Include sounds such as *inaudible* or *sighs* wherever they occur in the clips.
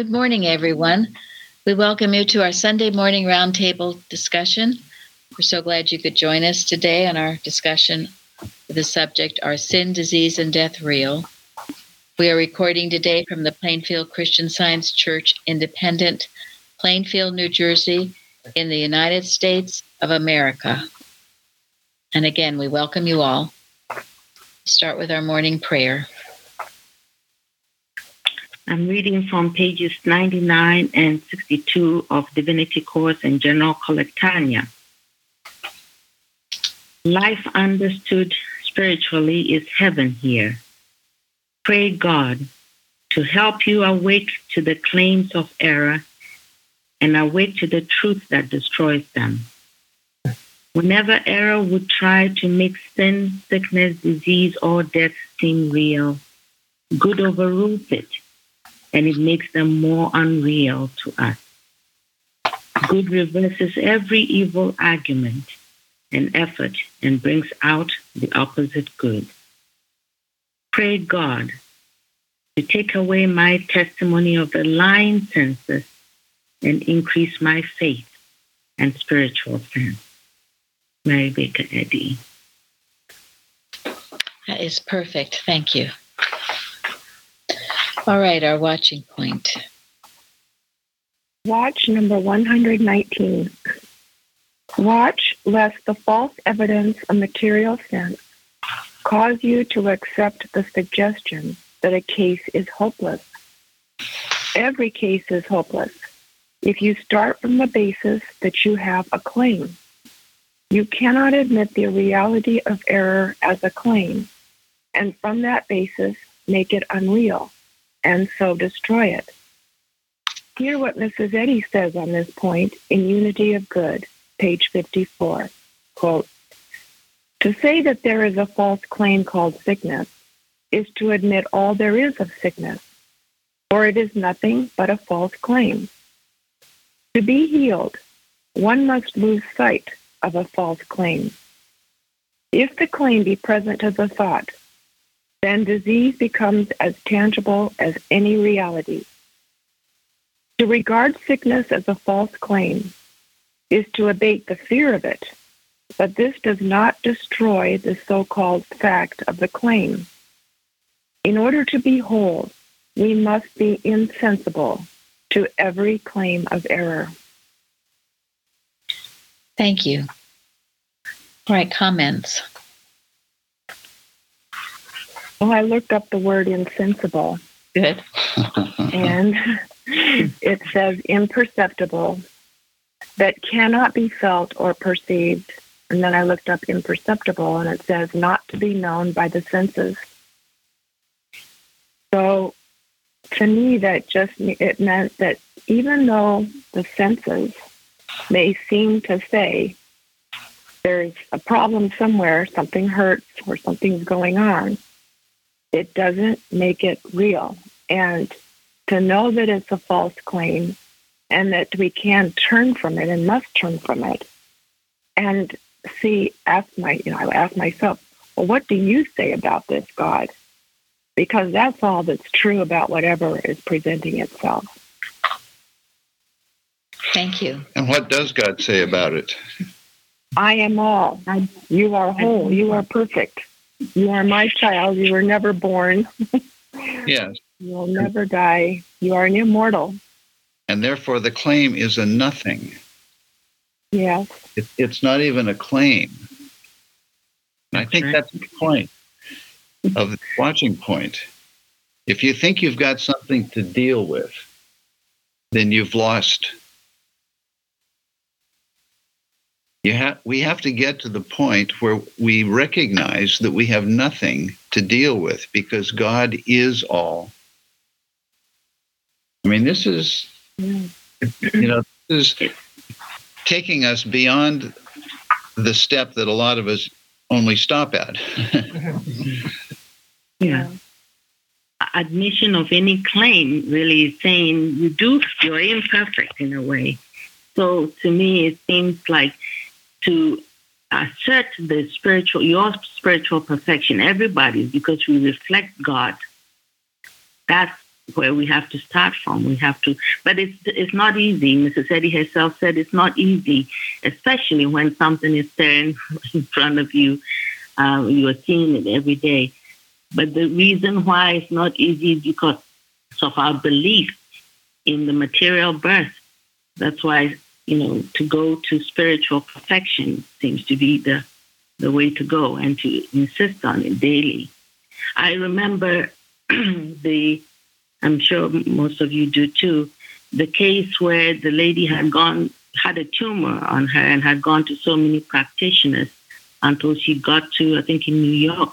Good morning, everyone. We welcome you to our Sunday morning roundtable discussion. We're so glad you could join us today on our discussion with the subject Are Sin, Disease, and Death Real? We are recording today from the Plainfield Christian Science Church Independent, Plainfield, New Jersey, in the United States of America. And again, we welcome you all. Start with our morning prayer. I'm reading from pages 99 and 62 of Divinity Course and General Collectanea. Life understood spiritually is heaven here. Pray God to help you awake to the claims of error and awake to the truth that destroys them. Whenever error would try to make sin, sickness, disease, or death seem real, good overrules it and it makes them more unreal to us. Good reverses every evil argument and effort and brings out the opposite good. Pray God to take away my testimony of the lying senses and increase my faith and spiritual sense. Mary Baker Eddy. That is perfect. Thank you. All right, our watching point. Watch number 119. Watch lest the false evidence of material sense cause you to accept the suggestion that a case is hopeless. Every case is hopeless if you start from the basis that you have a claim. You cannot admit the reality of error as a claim, and from that basis, make it unreal, and so destroy it. Hear what Mrs. Eddy says on this point in Unity of Good, page 54. Quote, to say that there is a false claim called sickness is to admit all there is of sickness, or it is nothing but a false claim. To be healed, one must lose sight of a false claim. If the claim be present as a thought, then disease becomes as tangible as any reality. To regard sickness as a false claim is to abate the fear of it, but this does not destroy the so called fact of the claim. In order to be whole, we must be insensible to every claim of error. Thank you. All right, comments. Well, I looked up the word insensible. Good. and *laughs* it says imperceptible, that cannot be felt or perceived. And then I looked up imperceptible and it says not to be known by the senses. So to me, that just it meant that even though the senses may seem to say there's a problem somewhere, something hurts or something's going on, it doesn't make it real. And to know that it's a false claim and that we can turn from it and must turn from it and see, ask my, you know, I ask myself, well, what do you say about this, God? because that's all that's true about whatever is presenting itself. Thank you. And what does God say about it? I am all. You are whole. You are perfect. You are my child. You were never born. yes. You will never die. You are an immortal. And therefore, the claim is a nothing. Yes. It, it's not even a claim. And I think that's the point of the watching point. If you think you've got something to deal with, then you've lost. You have, we have to get to the point where we recognize that we have nothing to deal with because God is all. I mean, this is, you know, this is taking us beyond the step that a lot of us only stop at. *laughs* yeah. Admission of any claim really is saying you do, you're imperfect in a way. So to me, it seems like to assert the spiritual, your spiritual perfection, everybody's, because we reflect God. That's where we have to start from. We have to, but it's it's not easy. Mrs. Eddy herself said it's not easy, especially when something is staring *laughs* in front of you. Uh, you are seeing it every day. But the reason why it's not easy is because of our belief in the material birth. That's why you know to go to spiritual perfection seems to be the the way to go, and to insist on it daily. I remember *clears throat* the I'm sure most of you do too, the case where the lady had gone, had a tumor on her and had gone to so many practitioners until she got to, I think, in New York.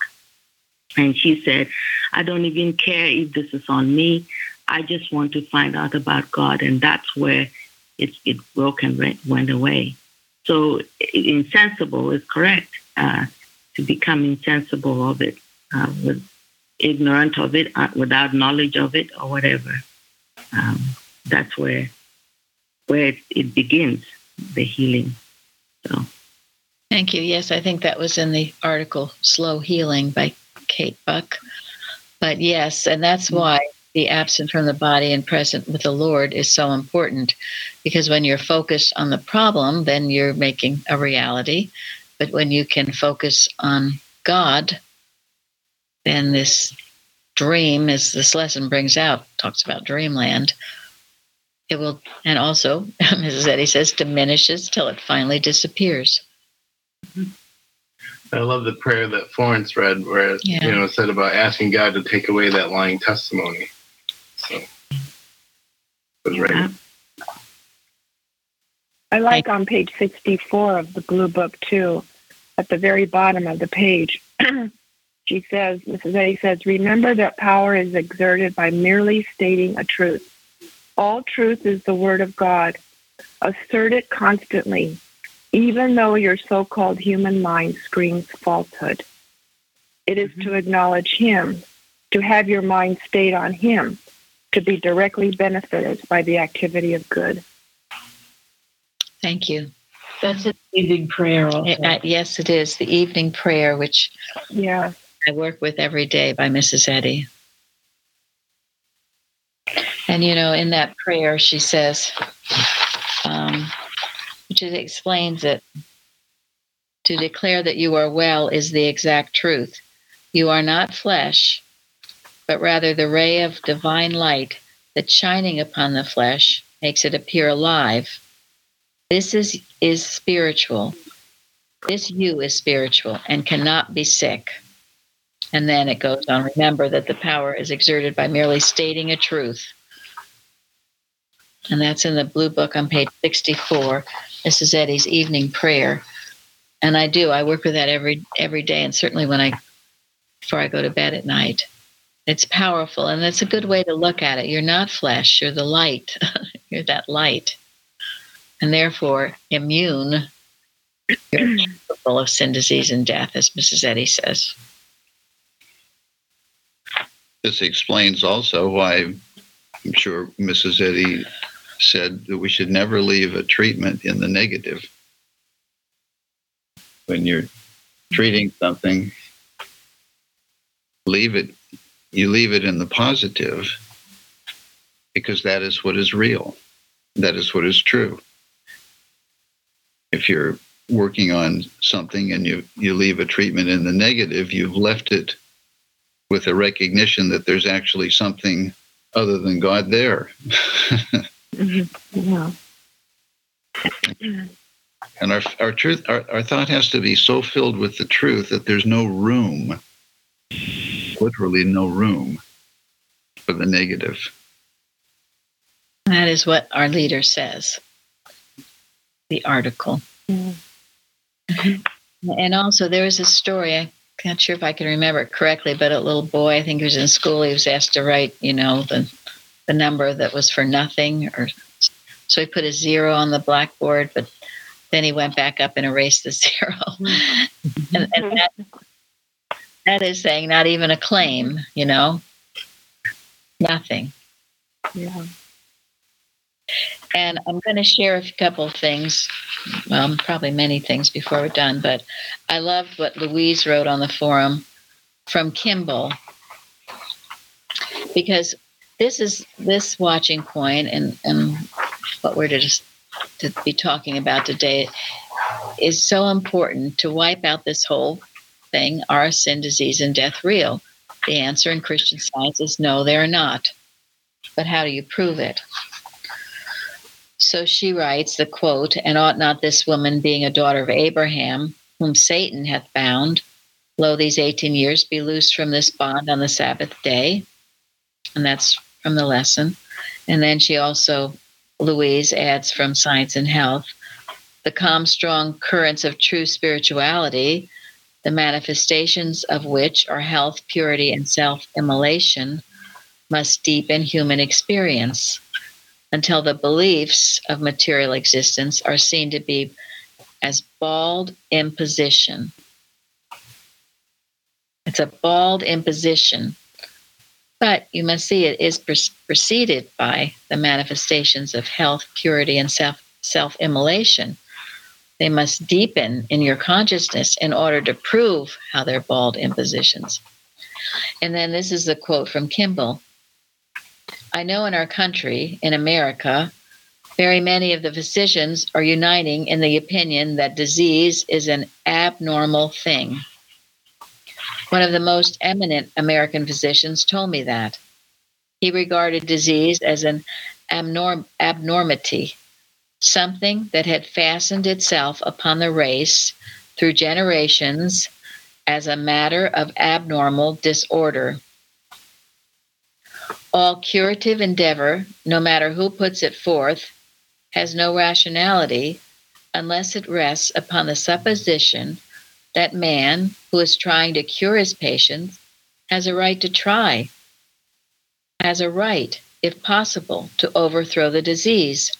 And she said, I don't even care if this is on me. I just want to find out about God. And that's where it, it broke and went away. So insensible is correct. Uh, to become insensible of it uh, with ignorant of it, uh, without knowledge of it, or whatever. Um, that's where where it, it begins, the healing. So. Thank you. Yes, I think that was in the article "Slow Healing" by Kate Buck. But yes, and that's mm-hmm. why the absent from the body and present with the Lord is so important, because when you're focused on the problem, then you're making a reality. But when you can focus on God, then this dream, as this lesson brings out, talks about dreamland, it will, and also, *laughs* Mrs. Eddy says, diminishes till it finally disappears. Mm-hmm. I love the prayer that Florence read, where yeah. you know said about asking God to take away that lying testimony. So, it was right. I like on page 64 of the blue book too, at the very bottom of the page. *clears throat* She says, Mrs. A says, remember that power is exerted by merely stating a truth. All truth is the word of God. Assert it constantly, even though your so called human mind screams falsehood. It is mm-hmm. to acknowledge Him, to have your mind stayed on Him, to be directly benefited by the activity of good. Thank you. That's an evening prayer. Also. It, uh, yes, it is the evening prayer, which yeah I work with every day by Mrs. Eddy. And you know, in that prayer, she says, um, which explains it. to declare that you are well is the exact truth. You are not flesh, but rather the ray of divine light that shining upon the flesh makes it appear alive. This is, is spiritual. This you is spiritual and cannot be sick. And then it goes on remember that the power is exerted by merely stating a truth. And that's in the blue book on page 64. This is Eddy's evening prayer. And I do, I work with that every every day and certainly when I before I go to bed at night. It's powerful and it's a good way to look at it. You're not flesh, you're the light. *laughs* you're that light. And therefore immune. You're capable of sin, disease, and death, as Mrs. Eddy says. This explains also why I'm sure Mrs. Eddy said that we should never leave a treatment in the negative. When you're treating something, leave it you leave it in the positive because that is what is real. That is what is true. If you're working on something and you, you leave a treatment in the negative, you've left it with a recognition that there's actually something other than God there. mm-hmm. Yeah. *laughs* and our, our truth, our, our thought has to be so filled with the truth that there's no room, literally no room for the negative. That is what our leader says, the article. Mm-hmm. And also, there is a story, I'm not sure if I can remember it correctly, but a little boy, I think he was in school, he was asked to write, you know, the the number that was for nothing, or so he put a zero on the blackboard, but then he went back up and erased the *laughs* 0 mm-hmm. and, and that, that is saying not even a claim, you know, nothing. Yeah. And I'm going to share a couple of things, well, probably many things before we're done, but I loved what Louise wrote on the forum from Kimball because this is this watching point and, and what we're to, to be talking about today is so important to wipe out this whole thing are sin, disease, and death real? The answer in Christian science is no, they're not. But how do you prove it? So she writes the quote, and ought not this woman, being a daughter of Abraham, whom Satan hath bound, lo, these 18 years, be loosed from this bond on the Sabbath day? And that's from the lesson. And then she also, Louise adds from Science and Health, the calm, strong currents of true spirituality the manifestations of which are health, purity, and self immolation, must deepen human experience until the beliefs of material existence are seen to be as bald imposition. It's a bald imposition, but you must see it is preceded by the manifestations of health, purity, and self immolation. They must deepen in your consciousness in order to prove how they're bald impositions. And then this is the quote from Kimball I know in our country, in America, very many of the physicians are uniting in the opinion that disease is an abnormal thing. One of the most eminent American physicians told me that. He regarded disease as an abnorm- abnormity something that had fastened itself upon the race through generations as a matter of abnormal disorder. All curative endeavor, no matter who puts it forth, has no rationality unless it rests upon the supposition that man who is trying to cure his patient has a right to try, has a right, if possible, to overthrow the disease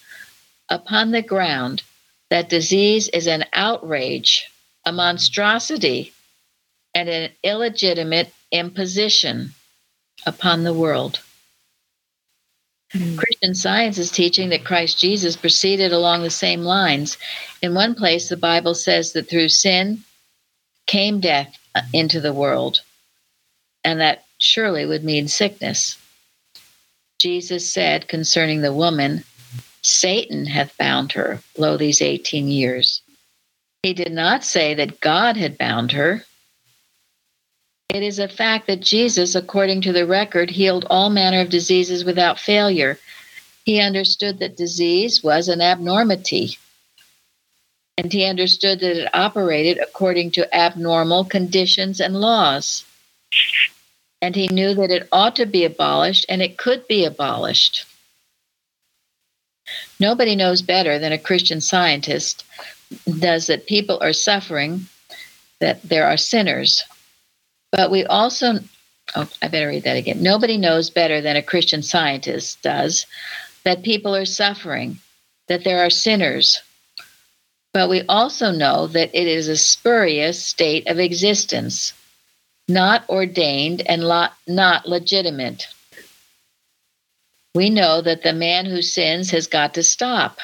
upon the ground that disease is an outrage, a monstrosity, and an illegitimate imposition upon the world. Mm. Christian science is teaching that Christ Jesus proceeded along the same lines. In one place, the Bible says that through sin came death into the world, and that surely would mean sickness. Jesus said concerning the woman, Satan hath bound her, lo, these 18 years. He did not say that God had bound her. It is a fact that Jesus, according to the record, healed all manner of diseases without failure. He understood that disease was an abnormity, and he understood that it operated according to abnormal conditions and laws. And he knew that it ought to be abolished and it could be abolished. Nobody knows better than a Christian scientist does that people are suffering, that there are sinners. But we also, oh, I better read that again. Nobody knows better than a Christian scientist does that people are suffering, that there are sinners. But we also know that it is a spurious state of existence, not ordained and not legitimate we know that the man who sins has got to stop.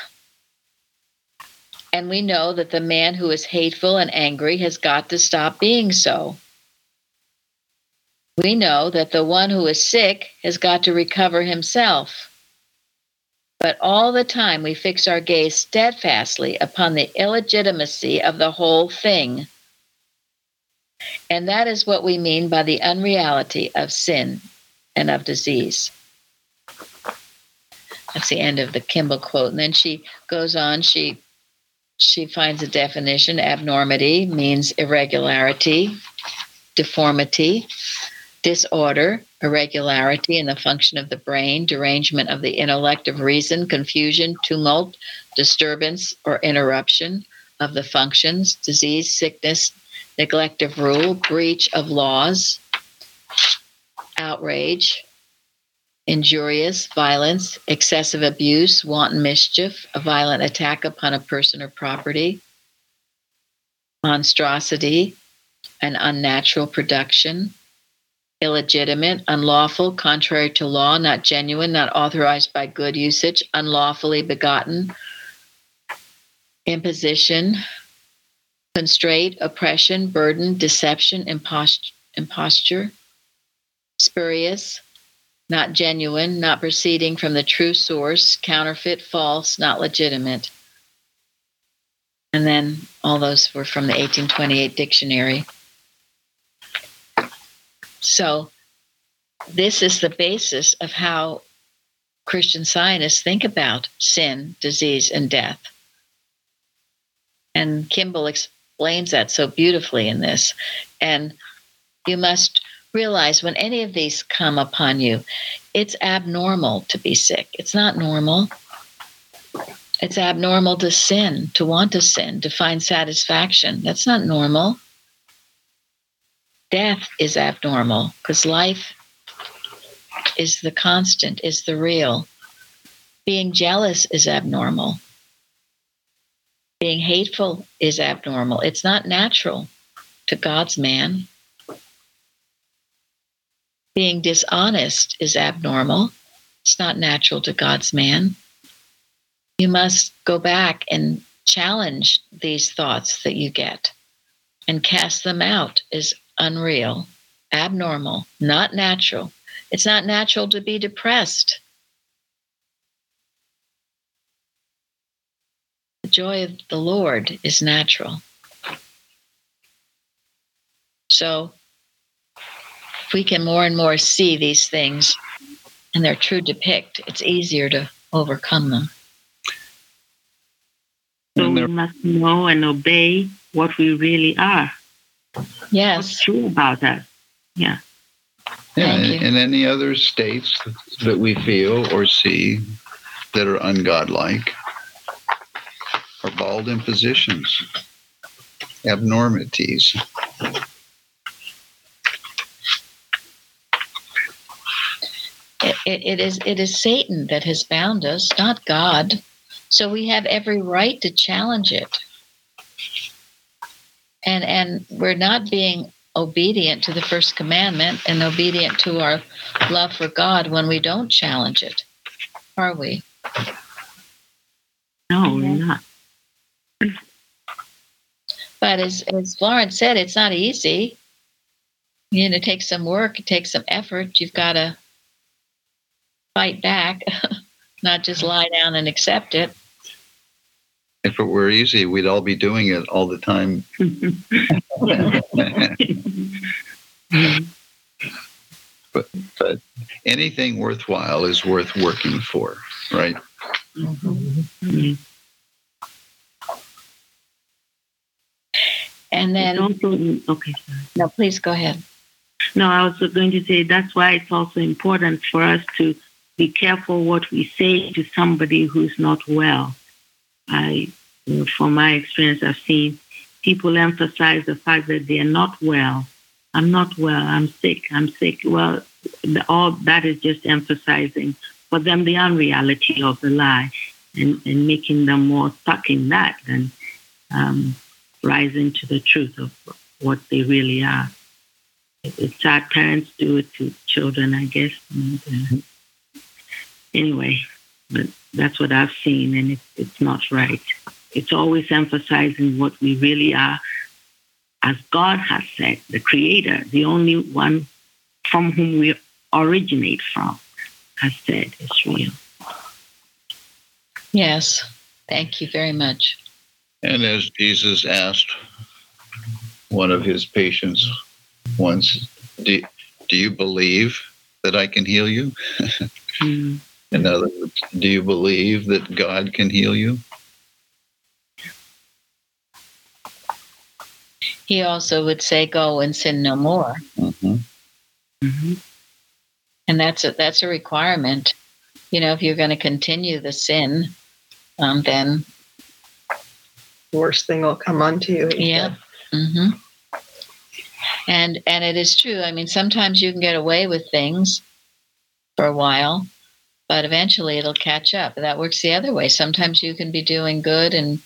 And we know that the man who is hateful and angry has got to stop being so. We know that the one who is sick has got to recover himself. But all the time we fix our gaze steadfastly upon the illegitimacy of the whole thing. And that is what we mean by the unreality of sin and of disease. That's the end of the Kimball quote. And then she goes on, she she finds a definition. Abnormity means irregularity, deformity, disorder, irregularity in the function of the brain, derangement of the intellect of reason, confusion, tumult, disturbance, or interruption of the functions, disease, sickness, neglect of rule, breach of laws, outrage, injurious, violence, excessive abuse, wanton mischief, a violent attack upon a person or property, monstrosity, an unnatural production, illegitimate, unlawful, contrary to law, not genuine, not authorized by good usage, unlawfully begotten, imposition, constraint, oppression, burden, deception, imposture, spurious, not genuine, not proceeding from the true source, counterfeit, false, not legitimate. And then all those were from the 1828 dictionary. So, this is the basis of how Christian scientists think about sin, disease, and death. And Kimball explains that so beautifully in this. And you must realize when any of these come upon you, it's abnormal to be sick. It's not normal. It's abnormal to sin, to want to sin, to find satisfaction. That's not normal. Death is abnormal because life is the constant, is the real. Being jealous is abnormal. Being hateful is abnormal. It's not natural to God's man. Being dishonest is abnormal. It's not natural to God's man. You must go back and challenge these thoughts that you get and cast them out as unreal, abnormal, not natural. It's not natural to be depressed. The joy of the Lord is natural. So, we can more and more see these things and they're true depict, it's easier to overcome them. So we must know and obey what we really are. Yes. What's true about that? Yeah. Yeah, and, any other states that we feel or see that are ungodlike are bald impositions, abnormities. It, it, it is it is Satan that has bound us, not God. So we have every right to challenge it. And and we're not being obedient to the first commandment and obedient to our love for God when we don't challenge it, are we? No, we're not. But as, as Florence said, it's not easy. You know, it takes some work, it takes some effort. You've got to fight back, *laughs* not just lie down and accept it. If it were easy, we'd all be doing it all the time. *laughs* but, but anything worthwhile is worth working for, right? Mm-hmm. And then, also, okay, sorry. no, please go ahead. No, I was going to say that's why it's also important for us to be careful what we say to somebody who's not well. I, from my experience, I've seen people emphasize the fact that they are not well. I'm not well. I'm sick. I'm sick. Well, the, all that is just emphasizing for them the unreality of the lie and, and making them more stuck in that than um, rising to the truth of what they really are. It's sad parents do it to children, I guess. And, uh, anyway, but that's what I've seen, and it, it's not right. It's always emphasizing what we really are, as God has said, the Creator, the only one from whom we originate from, has said is real. Yes, thank you very much. And as Jesus asked one of his patients once, do, do you believe that I can heal you? *laughs* mm. In other words, do you believe that God can heal you? He also would say, "Go and sin no more," mm-hmm. Mm-hmm. and that's a that's a requirement. You know, if you're going to continue the sin, um, then the worst thing will come onto you. Yeah. Mm-hmm. And and it is true. I mean, sometimes you can get away with things for a while, but eventually it'll catch up. That works the other way. Sometimes you can be doing good and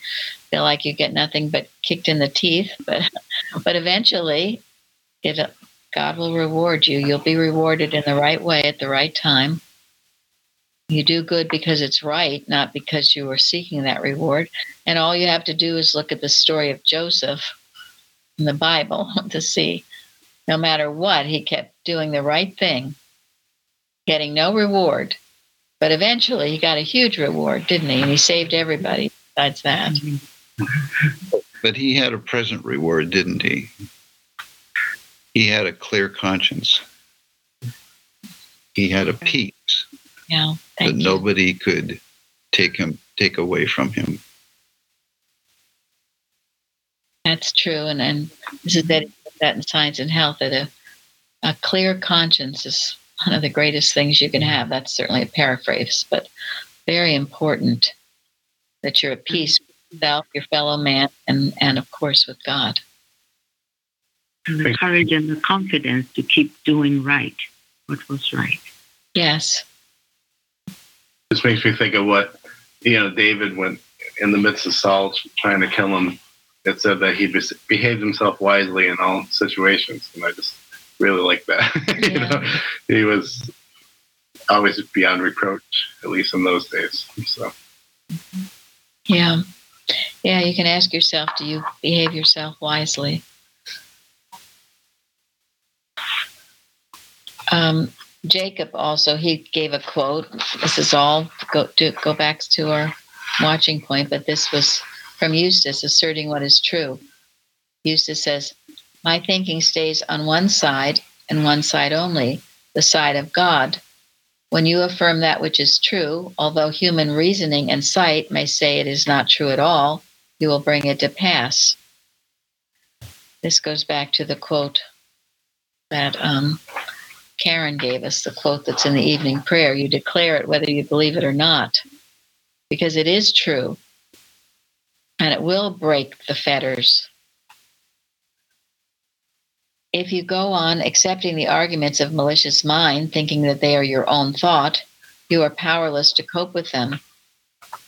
feel like you get nothing but kicked in the teeth, but *laughs* but eventually it God will reward you. You'll be rewarded in the right way at the right time. You do good because it's right, not because you were seeking that reward. And all you have to do is look at the story of Joseph in the Bible *laughs* to see no matter what, he kept doing the right thing getting no reward. But eventually he got a huge reward, didn't he? And he saved everybody besides that. But he had a present reward, didn't he? He had a clear conscience. He had a peace Yeah. that you. nobody could take him take away from him. That's true. And and this is that that in science and health that a, a clear conscience is one of the greatest things you can mm-hmm. have. That's certainly a paraphrase, but very important that you're at mm-hmm. peace with yourself, your fellow man, and and of course with God. And the courage and the confidence to keep doing right, what was right. Yes. This makes me think of what you know David went in the midst of Saul trying to kill him. It said that he behaved himself wisely in all situations, and I just really like that. *laughs* you know, he was always beyond reproach, at least in those days. So Yeah. Yeah, you can ask yourself, do you behave yourself wisely? Um, Jacob also he gave a quote. This is all go to go back to our watching point, but this was from Eustace asserting what is true. Eustace says, "My thinking stays on one side and one side only, the side of God. When you affirm that which is true, although human reasoning and sight may say it is not true at all, you will bring it to pass." This goes back to the quote that um, Karen gave us, the quote that's in the evening prayer. You declare it whether you believe it or not, because it is true and it will break the fetters. If you go on accepting the arguments of malicious mind, thinking that they are your own thought, you are powerless to cope with them.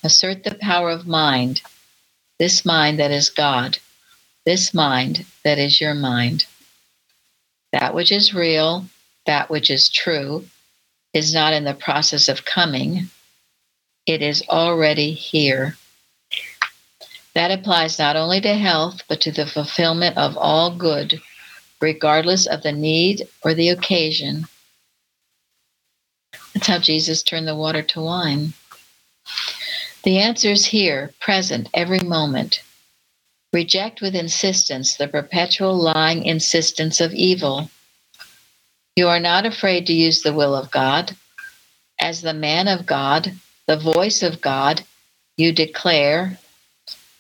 Assert the power of mind, this mind that is God, this mind that is your mind. That which is real, that which is true, is not in the process of coming, it is already here. That applies not only to health, but to the fulfillment of all good, regardless of the need or the occasion. That's how Jesus turned the water to wine. The answer is here, present, every moment. Reject with insistence the perpetual lying insistence of evil. You are not afraid to use the will of God. As the man of God, the voice of God, you declare,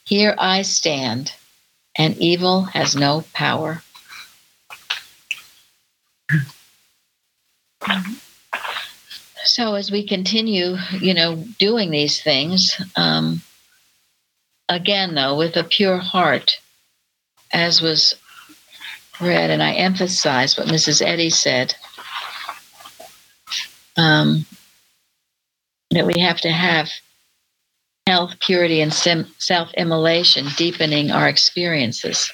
Here I stand, and evil has no power. So, as we continue, you know, doing these things, um, again, though, with a pure heart, as was read, and I emphasize what Mrs. Eddy said um, that we have to have health, purity, and self immolation deepening our experiences.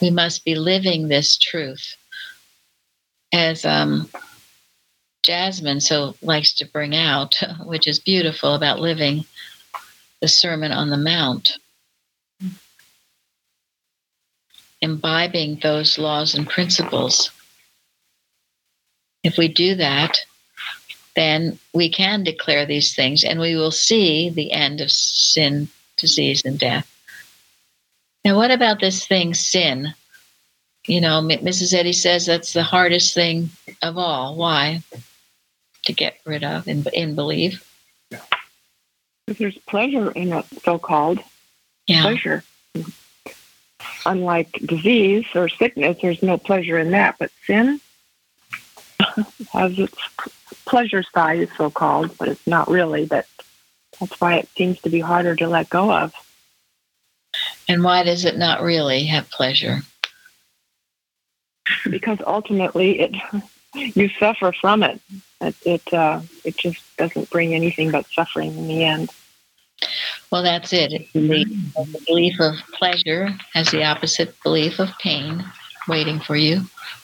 We must be living this truth. As um, Jasmine so likes to bring out, *laughs* which is beautiful about living the Sermon on the Mount. Imbibing those laws and principles. If we do that, then we can declare these things and we will see the end of sin, disease, and death. Now, what about this thing, sin? You know, Mrs. Eddy says that's the hardest thing of all. Why? To get rid of and, and believe. Because there's pleasure in it, so called Yeah. pleasure. Unlike disease or sickness, there's no pleasure in that, but sin *laughs* has its pleasure side, so called, but it's not really. But that's why it seems to be harder to let go of. And why does it not really have pleasure? Because ultimately it *laughs* you suffer from it. It it, uh, it just doesn't bring anything but suffering in the end. Well, that's it. The, the belief of pleasure has the opposite belief of pain waiting for you.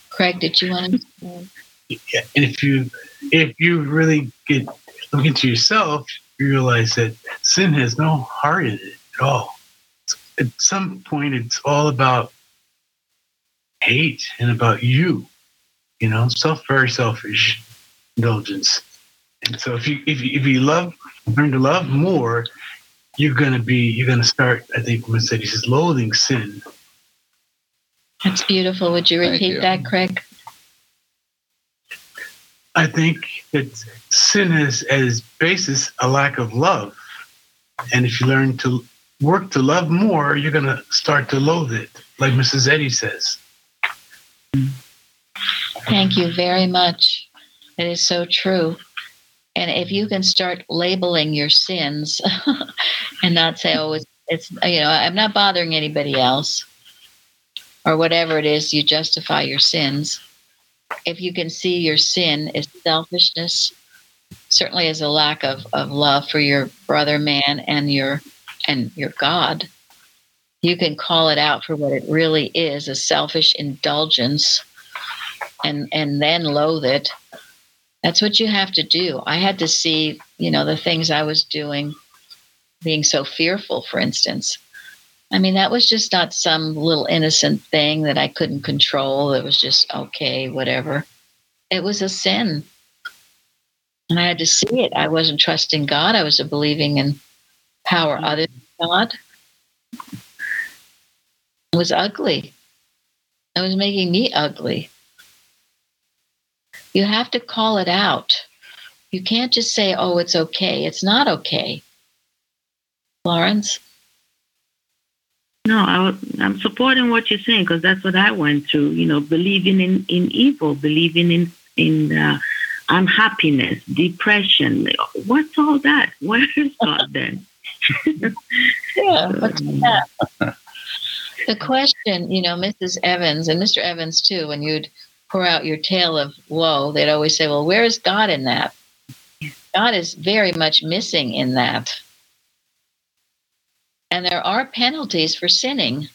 Craig, did you want to? Yeah, and if you if you really get look into yourself, you realize that sin has no heart in it at all. At some point, it's all about hate and about you. You know, self very selfish. indulgence. And so if you if you if you love learn to love more, you're gonna be you're gonna start, I think when said he says loathing sin. That's beautiful. Would you repeat you. that, Craig? I think that sin is at its basis a lack of love. And if you learn to work to love more, you're gonna start to loathe it, like Mrs. Eddy says. Thank you very much. It is so true. And if you can start labeling your sins *laughs* and not say, oh, it's, it's, you know, I'm not bothering anybody else or whatever it is, you justify your sins. If you can see your sin as selfishness, certainly as a lack of, of love for your brother man and your and your God, you can call it out for what it really is, a selfish indulgence and and then loathe it. That's what you have to do. I had to see you know the things i was doing being so fearful for instance. I mean that was just not some little innocent thing that i couldn't control. It was just okay whatever. It was a sin. And i had to see it. I wasn't trusting god. I was believing in power mm-hmm. other than god was ugly it was making me ugly you have to call it out. You can't just say, oh, it's okay. It's not okay. Florence? No, I, am supporting what you're saying because that's what I went through. You know, believing in, in evil, believing in in uh, unhappiness, depression. What's all that? Where is God then? *laughs* yeah, what's that? The question, you know, Mrs. Evans and Mr. Evans too, when you'd pour out your tale of woe, they'd always say, Well, where is God in that? God is very much missing in that. And there are penalties for sinning,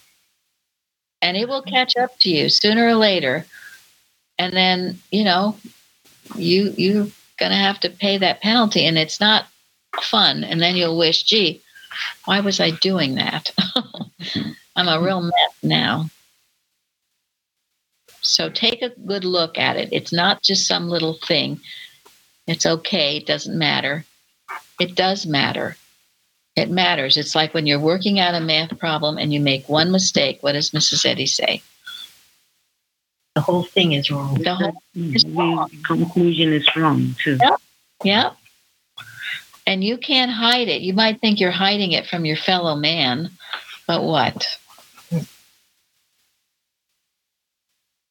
and it will catch up to you sooner or later. And then, you know, you you're gonna have to pay that penalty, and it's not fun. And then you'll wish, gee, why was I doing that? *laughs* I'm a hmm. real mess now. So take a good look at it. It's not just some little thing. It's okay. It doesn't matter. It does matter. It matters. It's like when you're working out a math problem and you make one mistake. What does Mrs. Eddy say? The whole thing is wrong. The whole The conclusion is wrong too. Yep. And you can't hide it. You might think you're hiding it from your fellow man, but what?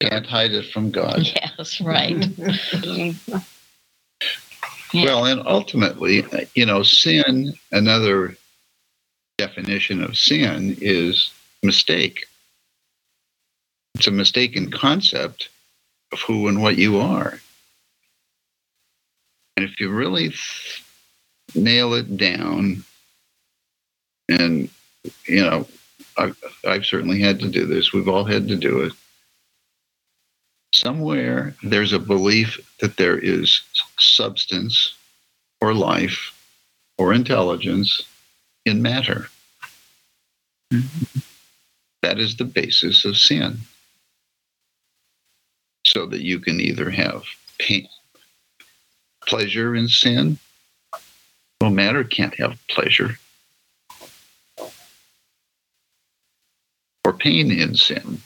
Can't hide it from God. *laughs* Yes, right. Yeah. *laughs* Well, and ultimately, you know, sin, another definition of sin is mistake. It's a mistaken concept of who and what you are. And if you really th- nail it down, and, you know, I've, I've certainly had to do this, we've all had to do it. Somewhere there's a belief that there is substance or life or intelligence in matter. Mm-hmm. That is the basis of sin. So that you can either have pain, pleasure in sin. Well, matter can't have pleasure. Or pain in sin.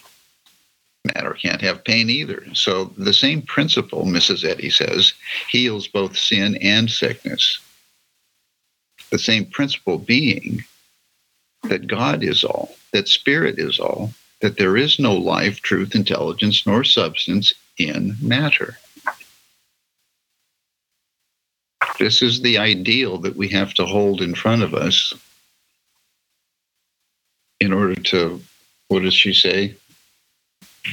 Can't have pain either. So the same principle, Mrs. Eddy says, heals both sin and sickness. The same principle being that God is all, that spirit is all, that there is no life, truth, intelligence, nor substance in matter. This is the ideal that we have to hold in front of us in order to, what does she say?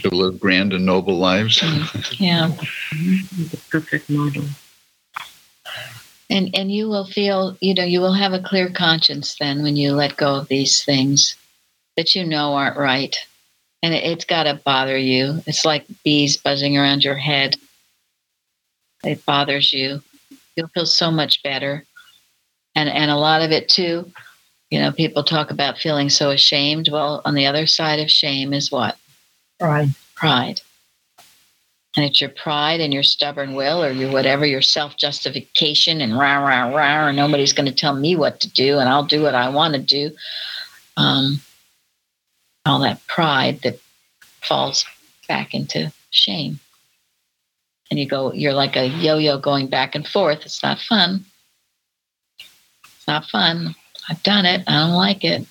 To live grand and noble lives. Mm, yeah. The perfect model. And and you will feel, you know, you will have a clear conscience then when you let go of these things that you know aren't right. And it, it's got to bother you. It's like bees buzzing around your head. It bothers you. You'll feel so much better. And and a lot of it too, you know, people talk about feeling so ashamed. Well, on the other side of shame is what? Right. Pride. and it's your pride and your stubborn will or your whatever, your self justification and rah, rah, rah, and nobody's going to tell me what to do and I'll do what I want to do. Um, all that pride that falls back into shame. And you go, you're like a yo yo going back and forth. It's not fun. It's not fun. I've done it. I don't like it.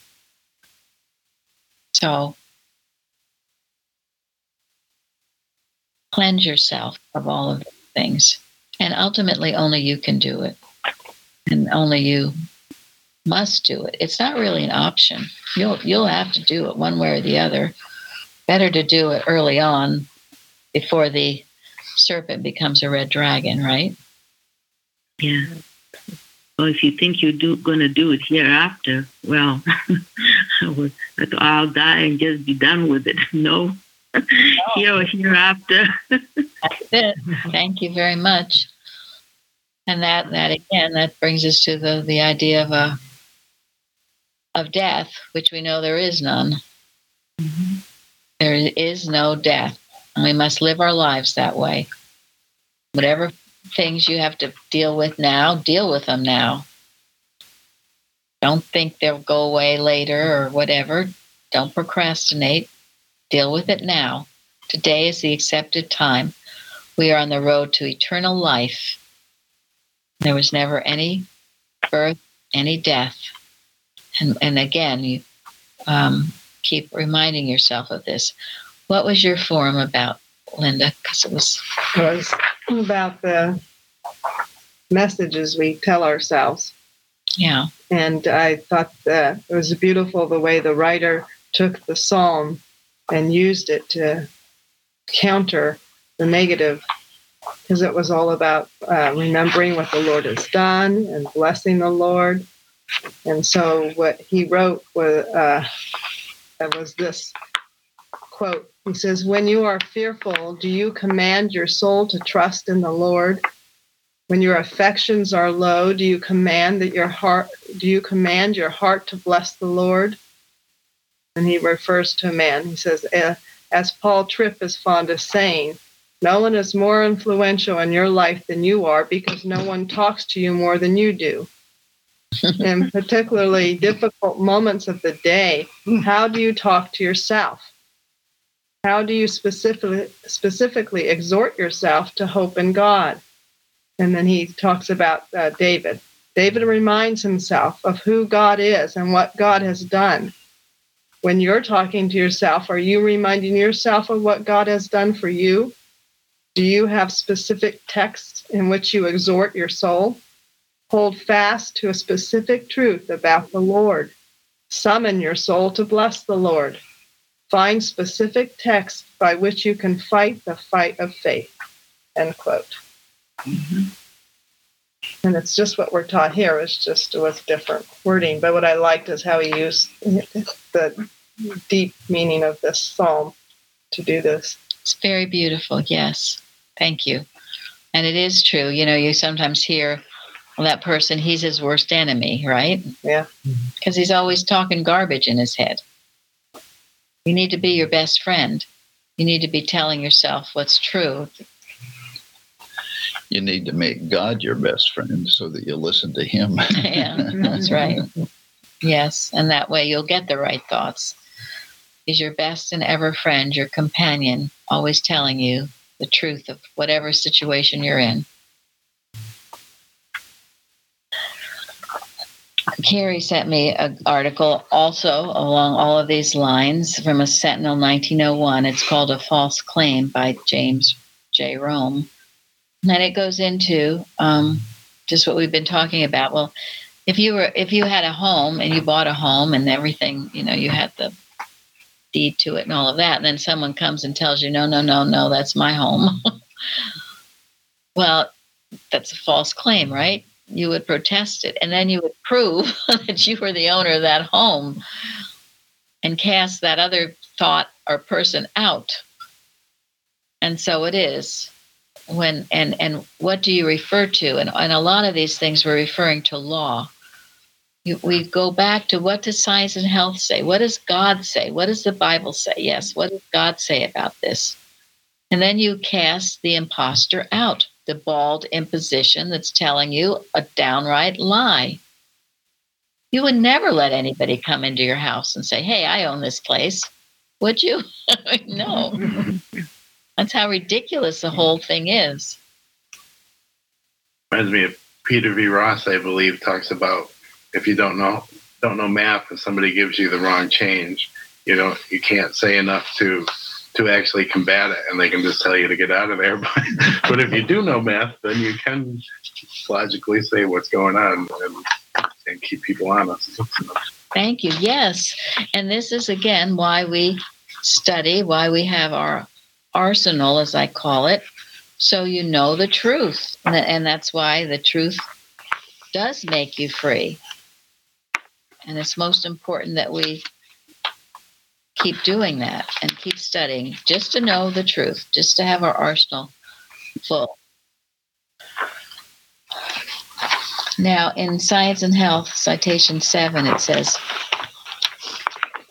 So cleanse yourself of all of those things. And ultimately, only you can do it. And only you must do it. It's not really an option. You'll you'll have to do it one way or the other. Better to do it early on before the serpent becomes a red dragon, right? Yeah. Well, if you think you're do, gonna do it hereafter, well, *laughs* I'll die and just be done with it. *laughs* No, *laughs* here or hereafter. That's it. Thank you very much. And that that again, that brings us to the the idea of a of death, which we know there is none. Mhm. There is no death. We must live our lives that way. Whatever things you have to deal with now, deal with them now. Don't think they'll go away later or whatever. Don't procrastinate. Deal with it now. Today is the accepted time. We are on the road to eternal life. There was never any birth, any death. And, and again, you um, keep reminding yourself of this. What was your forum about, Linda? Because it was, was about the messages we tell ourselves. yeah, And I thought that it was beautiful the way the writer took the psalm and used it to counter the negative, because it was all about uh, remembering what the Lord has done and blessing the Lord. And so what he wrote was, uh, was this quote. He says, When you are fearful, do you command your soul to trust in the Lord? When your affections are low, do you command that your heart do you command your heart to bless the Lord? And he refers to a man. He says, "Eh, as Paul Tripp is fond of saying, no one is more influential in your life than you are because no one talks to you more than you do. *laughs* in particularly difficult moments of the day, how do you talk to yourself? How do you specifically specifically exhort yourself to hope in God? And then he talks about uh, David. David reminds himself of who God is and what God has done. When you're talking to yourself, are you reminding yourself of what God has done for you? Do you have specific texts in which you exhort your soul? Hold fast to a specific truth about the Lord. Summon your soul to bless the Lord. Find specific texts by which you can fight the fight of faith. End quote. Mm-hmm. And it's just what we're taught here. It's just with different wording. But what I liked is how he used the deep meaning of this psalm to do this. it's very beautiful. Yes. Thank you. And it is true. You know, you sometimes hear well, that person, he's his worst enemy, right? Yeah. Because he's always talking garbage in his head. You need to be your best friend. You need to be telling yourself what's true. You need to make God your best friend so that you listen to Him. *laughs* yeah, that's right. Yes, and that way you'll get the right thoughts. He's your best and ever friend, your companion, always telling you the truth of whatever situation you're in. Carrie sent me an article also along all of these lines from a Sentinel 1901. It's called A False Claim by James J. Rome. And it goes into um, just what we've been talking about. Well, if you were if you had a home and you bought a home and everything, you know, you had the deed to it and all of that, and then someone comes and tells you, no, no, no, no, that's my home. *laughs* well, that's a false claim, right? You would protest it, and then you would prove *laughs* that you were the owner of that home and cast that other thought or person out. And so it is when and and what do you refer to and, and a lot of these things we're referring to law we go back to what does science and health say what does god say what does the bible say yes what does god say about this And then you cast the impostor out, the bald imposition that's telling you a downright lie. You would never let anybody come into your house and say, Hey, I own this place. Would you? *laughs* no. *laughs* That's how ridiculous the whole thing is. Reminds me of Peter V. Ross, I believe, talks about if you don't know don't know math and somebody gives you the wrong change, you know, you can't say enough to to actually combat it and they can just tell you to get out of there. *laughs* But, but if you do know math, then you can logically say what's going on and, and keep people honest. Thank you. Yes. And this is again why we study, why we have our arsenal, as I call it, so you know the truth. And that's why the truth does make you free. And it's most important that we keep doing that and keep studying just to know the truth, just to have our arsenal full. Now, in Science and Health, citation seven, it says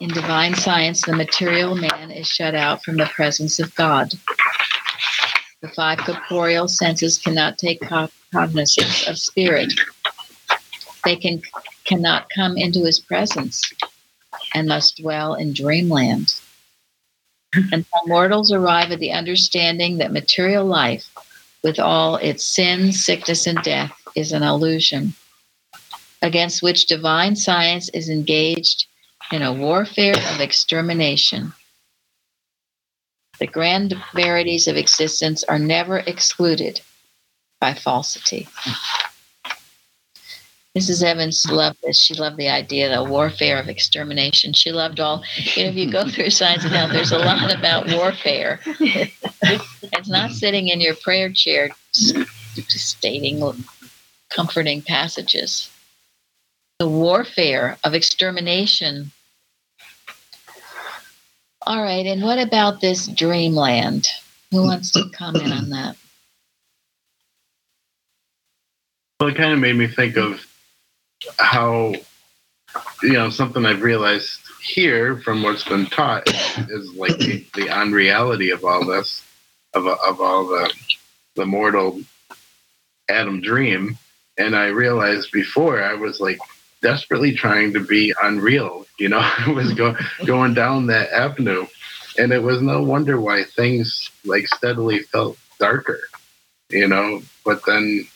In divine science, the material man is shut out from the presence of God. The five corporeal senses cannot take cognizance of spirit. They can cannot come into his presence and must dwell in dreamland. Until mortals arrive at the understanding that material life, with all its sin, sickness, and death, is an illusion, against which divine science is engaged in a warfare of extermination. The grand verities of existence are never excluded by falsity. Mrs. Evans loved this. She loved the idea of the warfare of extermination. She loved all, you know, if you go *laughs* through Science and Health, there's a lot about warfare. it's not sitting in your prayer chair just stating comforting passages. The warfare of extermination. All right, and what about this dreamland? Who wants to comment on that? Well, it kind of made me think of how you know something I've realized here from what's been taught is like the, the unreality of all this, of of all the the mortal Adam dream, and I realized before I was like desperately trying to be unreal. You know, *laughs* I was go, *laughs* going down that avenue, and it was no wonder why things like steadily felt darker. You know, but then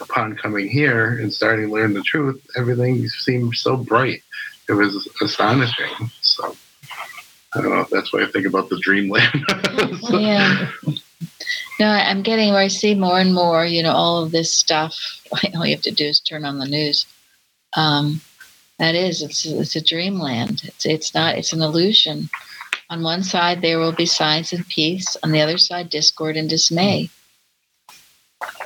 upon coming here and starting to learn the truth, everything seemed so bright. It was astonishing. So I don't know. That's why I think about the dreamland. *laughs* so. Yeah. No, I'm getting where I see more and more, you know, all of this stuff. All you have to do is turn on the news. Um, that is, it's it's a dreamland. It's it's not. It's an illusion. On one side, there will be Science and peace. On the other side, discord and dismay.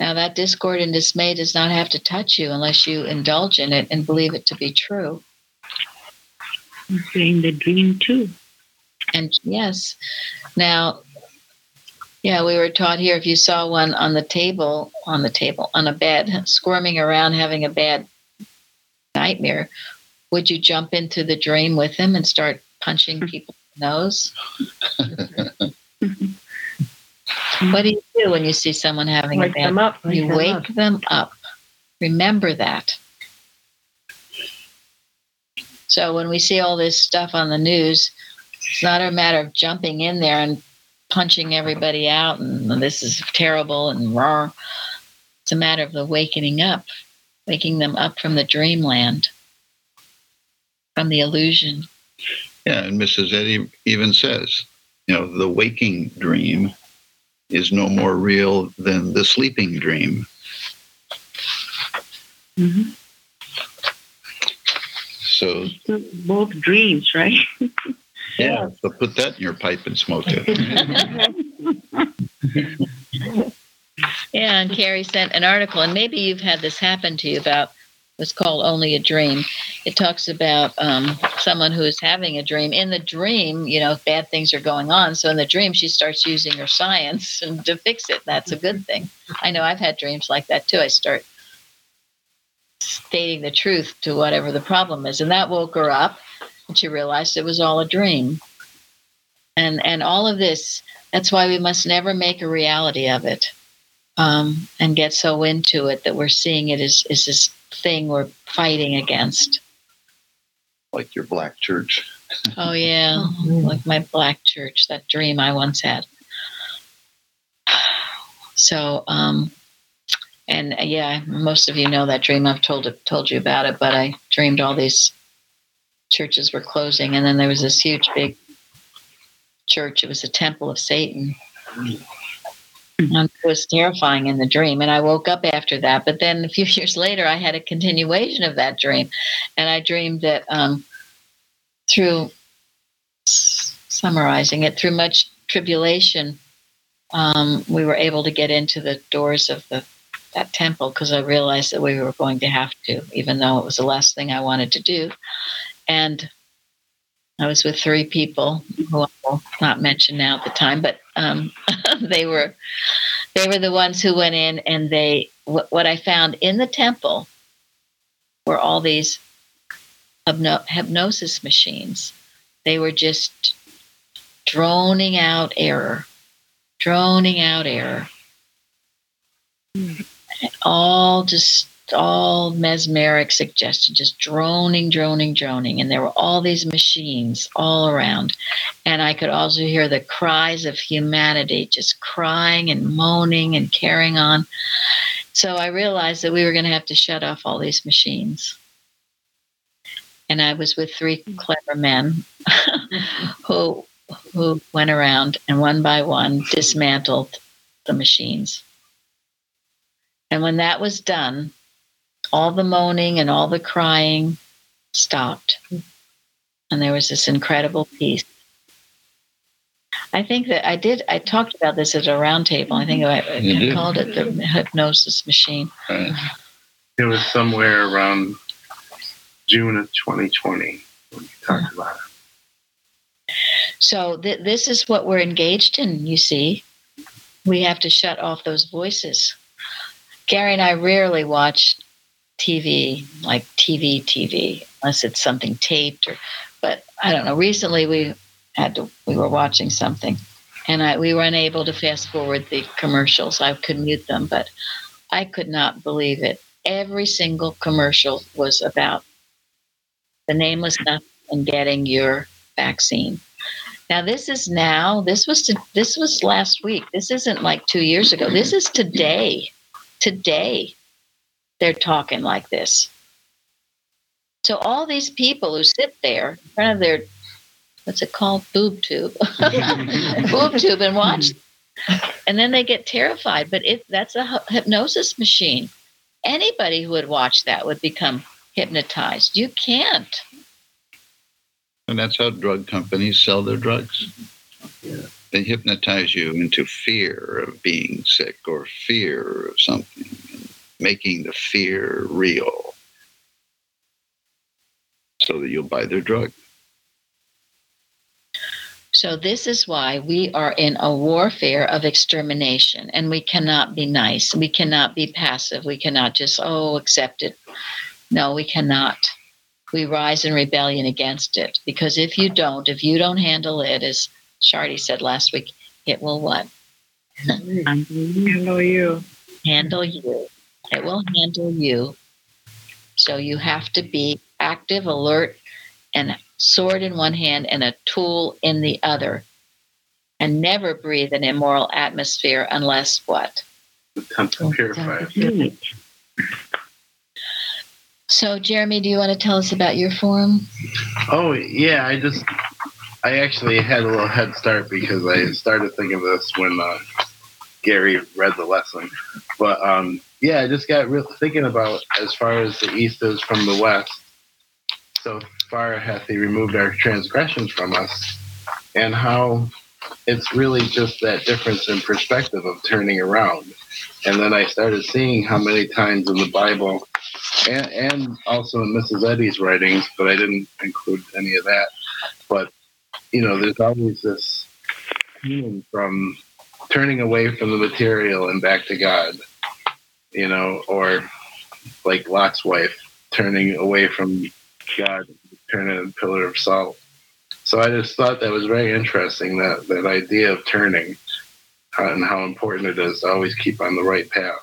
Now, that discord and dismay does not have to touch you unless you indulge in it and believe it to be true. In the dream, too. And yes. Now, yeah, we were taught here if you saw one on the table, on the table, on a bed, squirming around having a bad nightmare, would you jump into the dream with him and start punching hmm. people's nose? *laughs* What do you do when you see someone having wake a bad? them up. you them wake up. them up. Remember that. So when we see all this stuff on the news, it's not a matter of jumping in there and punching everybody out and this is terrible and raw. It's a matter of the wakening up, waking them up from the dreamland, from the illusion. Yeah, and Mrs. Eddy even says, you know, the waking dream is no more real than the sleeping dream. Mm-hmm. So, both dreams, right? *laughs* yeah, so put that in your pipe and smoke it. *laughs* *laughs* Yeah, and Carrie sent an article, and maybe you've had this happen to you about what's called Only a Dream. It talks about um, someone who is having a dream. In the dream, you know, bad things are going on. So in the dream, she starts using her science and *laughs* to fix it. That's a good thing. I know I've had dreams like that too. I start stating the truth to whatever the problem is, and that woke her up, and she realized it was all a dream. And and all of this that's why we must never make a reality of it um, and get so into it that we're seeing it as, as this thing we're fighting against. Like your black church. Oh, yeah. *laughs* Like my black church, that dream I once had. *sighs* So, um, and uh, yeah, most of you know that dream. I've told told you about it, but I dreamed all these churches were closing, and then there was this huge, big church. It was a temple of Satan. And it was terrifying in the dream, and I woke up after that. But then a few *laughs* years later, I had a continuation of that dream, and I dreamed that um, through summarizing it, through much tribulation, um, we were able to get into the doors of the that temple because I realized that we were going to have to, even though it was the last thing I wanted to do. And I was with three people who I will not mention now at the time, but um, *laughs* they were they were the ones who went in, and they what, what I found in the temple were all these hypno- hypnosis machines. They were just droning out error droning out error air. All just all mesmeric suggestion, just droning, droning, droning. And there were all these machines all around. And I could also hear the cries of humanity just crying and moaning and carrying on. So I realized that we were going to have to shut off all these machines. And I was with three mm. clever men *laughs* who who went around and one by one dismantled the machines. And when that was done, all the moaning and all the crying stopped. And there was this incredible peace. I think that I did, I talked about this at a roundtable. I think I, I called it the hypnosis machine. Right. It was somewhere around June of 2020 when you talked about it. So th- this is what we're engaged in, you see. We have to shut off those voices. Gary and I rarely watch TV, like TV, TV, unless it's something taped or, but I don't know. Recently we had to, we were watching something and I, we were unable to fast forward the commercials. I could mute them, but I could not believe it. Every single commercial was about the namelessness and getting your vaccine. Now this is now. This was to, this was last week. This isn't like two years ago. This is today. Today, they're talking like this. So all these people who sit there in front of their what's it called boob tube, *laughs* boob *laughs* tube, and watch, and then they get terrified. But if that's a hypnosis machine, anybody who would watch that would become hypnotized. You can't. And that's how drug companies sell their drugs. Yeah. They hypnotize you into fear of being sick or fear of something, making the fear real so that you'll buy their drug. So, this is why we are in a warfare of extermination, and we cannot be nice. We cannot be passive. We cannot just, oh, accept it. No, we cannot we rise in rebellion against it. Because if you don't, if you don't handle it, as Shardy said last week, it will what? handle you. Handle you. It will handle you. So you have to be active, alert, and sword in one hand and a tool in the other. And never breathe an immoral atmosphere unless what? The temple purified. So, Jeremy, do you want to tell us about your forum? Oh, yeah. I just, I actually had a little head start because I started thinking of this when uh, Gary read the lesson. But um, yeah, I just got real thinking about as far as the East is from the West. So far hath He removed our transgressions from us, and how it's really just that difference in perspective of turning around. And then I started seeing how many times in the Bible and, and also in Mrs. Eddy's writings, but I didn't include any of that. But you know, there's always this from turning away from the material and back to God. You know, or like Lot's wife turning away from God, turning a pillar of salt. So I just thought that was very interesting that that idea of turning. uh, and how important it is to always keep on the right path.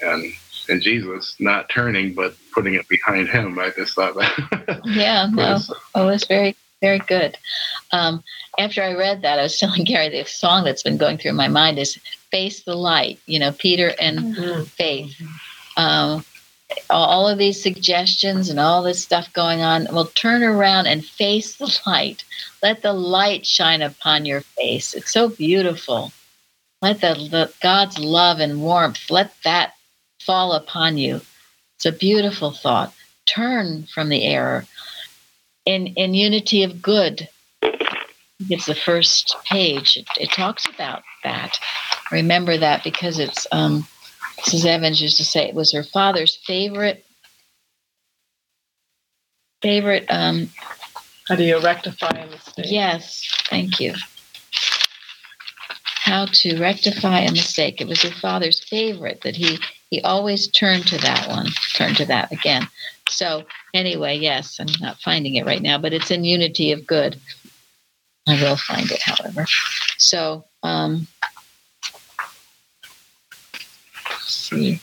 And and Jesus not turning but putting it behind him. I just thought that. *laughs* yeah, no, oh, it's very very good. Um, after I read that, I was *laughs* telling Gary the song that's been going through my mind is "Face the Light." You know, Peter and mm-hmm. Faith. Um, all of these suggestions and all this stuff going on will turn around and face the *laughs* light. Let the light shine upon your face. It's so beautiful. Let the, the God's love and warmth let that fall upon you. It's a beautiful thought. Turn from the error. In in unity of good, it's the first page. It, it talks about that. Remember that because it's um, Mrs. Evans used to say it was her father's favorite favorite um how do you rectify a mistake? Yes, thank you. How to rectify a mistake. It was her father's favorite that he he always turned to that one, turned to that again. So anyway, yes, I'm not finding it right now, but it's in unity of good. I will find it, however. So um, see.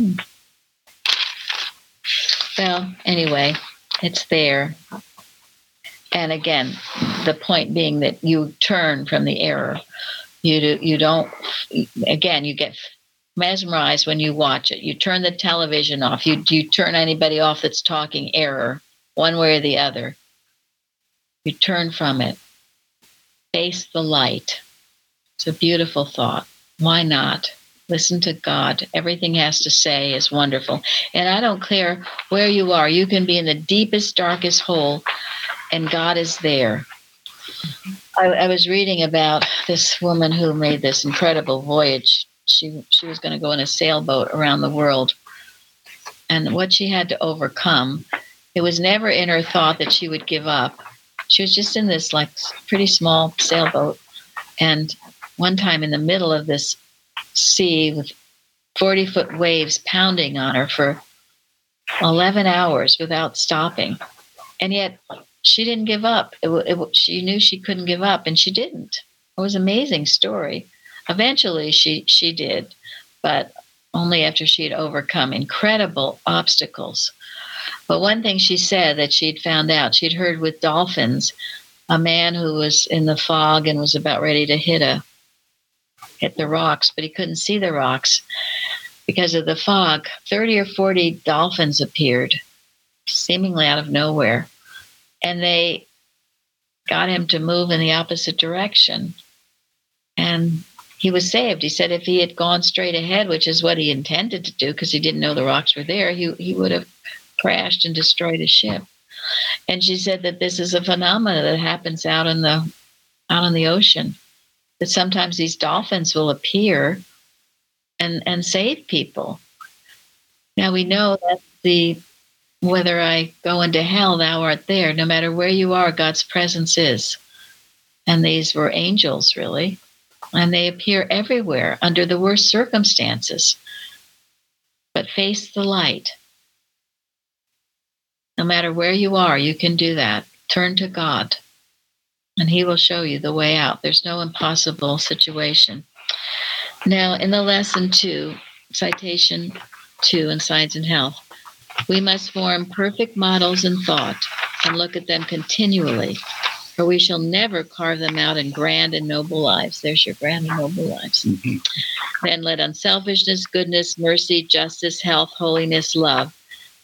Hmm. Well, anyway, it's there. And again, the point being that you turn from the error. You do, you don't. Again, you get mesmerized when you watch it. You turn the television off. You you turn anybody off that's talking error, one way or the other. You turn from it. Face the light. It's a beautiful thought. Why not? Listen to God. Everything has to say is wonderful. And I don't care where you are, you can be in the deepest, darkest hole, and God is there. I, I was reading about this woman who made this incredible voyage. She, she was going to go in a sailboat around the world. And what she had to overcome, it was never in her thought that she would give up. She was just in this like pretty small sailboat. And one time in the middle of this sea with 40 foot waves pounding on her for 11 hours without stopping. And yet she didn't give up. It, it, she knew she couldn't give up, and she didn't. It was an amazing story. Eventually, she, she did, but only after she had overcome incredible obstacles. But one thing she said that she'd found out, she'd heard with dolphins, a man who was in the fog and was about ready to hit a hit the rocks, but he couldn't see the rocks because of the fog. 30 or 40 dolphins appeared, seemingly out of nowhere, and they got him to move in the opposite direction. And he was saved. He said if he had gone straight ahead, which is what he intended to do because he didn't know the rocks were there, he, he would have crashed and destroyed a ship. And she said that this is a phenomenon that happens out in the out in the ocean that sometimes these dolphins will appear and and save people. Now we know that the whether I go into hell, thou art there. No matter where you are, God's presence is. And these were angels, really. And they appear everywhere under the worst circumstances. But face the light. No matter where you are, you can do that. Turn to God and He will show you the way out. There's no impossible situation. Now, in the lesson two, citation two in Science and Health, we must form perfect models in thought and look at them continually, for we shall never carve them out in grand and noble lives. There's your grand and noble lives. Mm-hmm. Then let unselfishness, goodness, mercy, justice, health, holiness, love,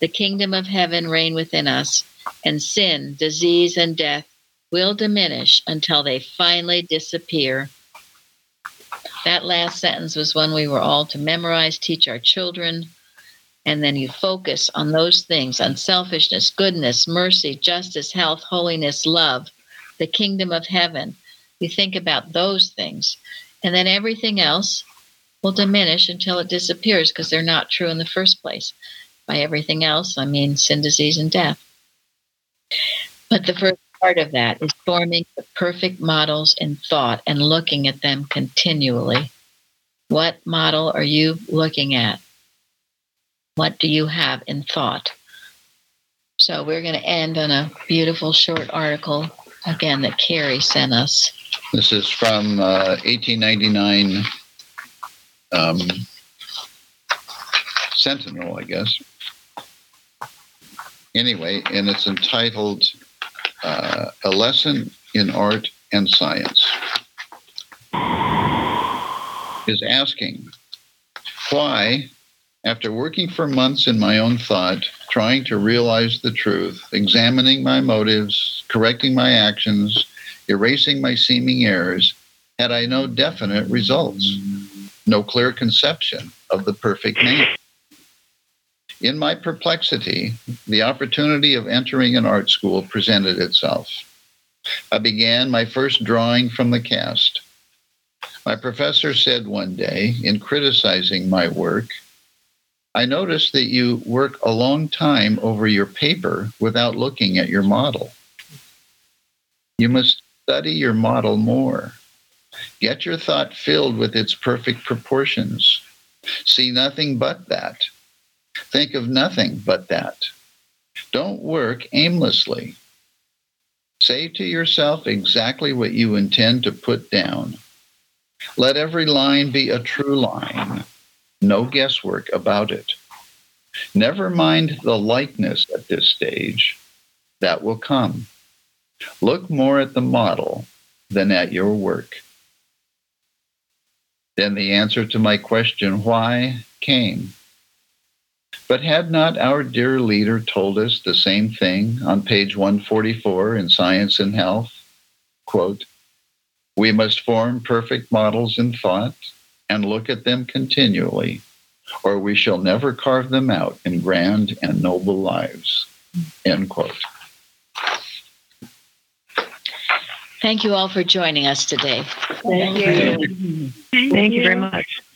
the kingdom of heaven reign within us, and sin, disease, and death will diminish until they finally disappear. That last sentence was one we were all to memorize, teach our children, and then you focus on those things on selfishness, goodness, mercy, justice, health, holiness, love, the kingdom of heaven. You think about those things, and then everything else will diminish until it disappears because they're not true in the first place. By everything else, I mean sin, disease, and death. But the first part of that is forming the perfect models in thought and looking at them continually. What model are you looking at? What do you have in thought? So we're going to end on a beautiful short article again that Carrie sent us. This is from uh, 1899 um, Sentinel, I guess. Anyway, and it's entitled uh, A Lesson in Art and Science. Is asking why, after working for months in my own thought, trying to realize the truth, examining my motives, correcting my actions, erasing my seeming errors, had I no definite results, no clear conception of the perfect man. In my perplexity, the opportunity of entering an art school presented itself. I began my first drawing from the cast. My professor said one day, in criticizing my work, I noticed that you work a long time over your paper without looking at your model. You must study your model more. Get your thought filled with its perfect proportions. See nothing but that. Think of nothing but that. Don't work aimlessly. Say to yourself exactly what you intend to put down. Let every line be a true line, no guesswork about it. Never mind the likeness at this stage, that will come. Look more at the model than at your work. Then the answer to my question, why, came. But had not our dear leader told us the same thing on page 144 in Science and Health? Quote, we must form perfect models in thought and look at them continually, or we shall never carve them out in grand and noble lives. End quote. Thank you all for joining us today. Thank you. Thank you very much.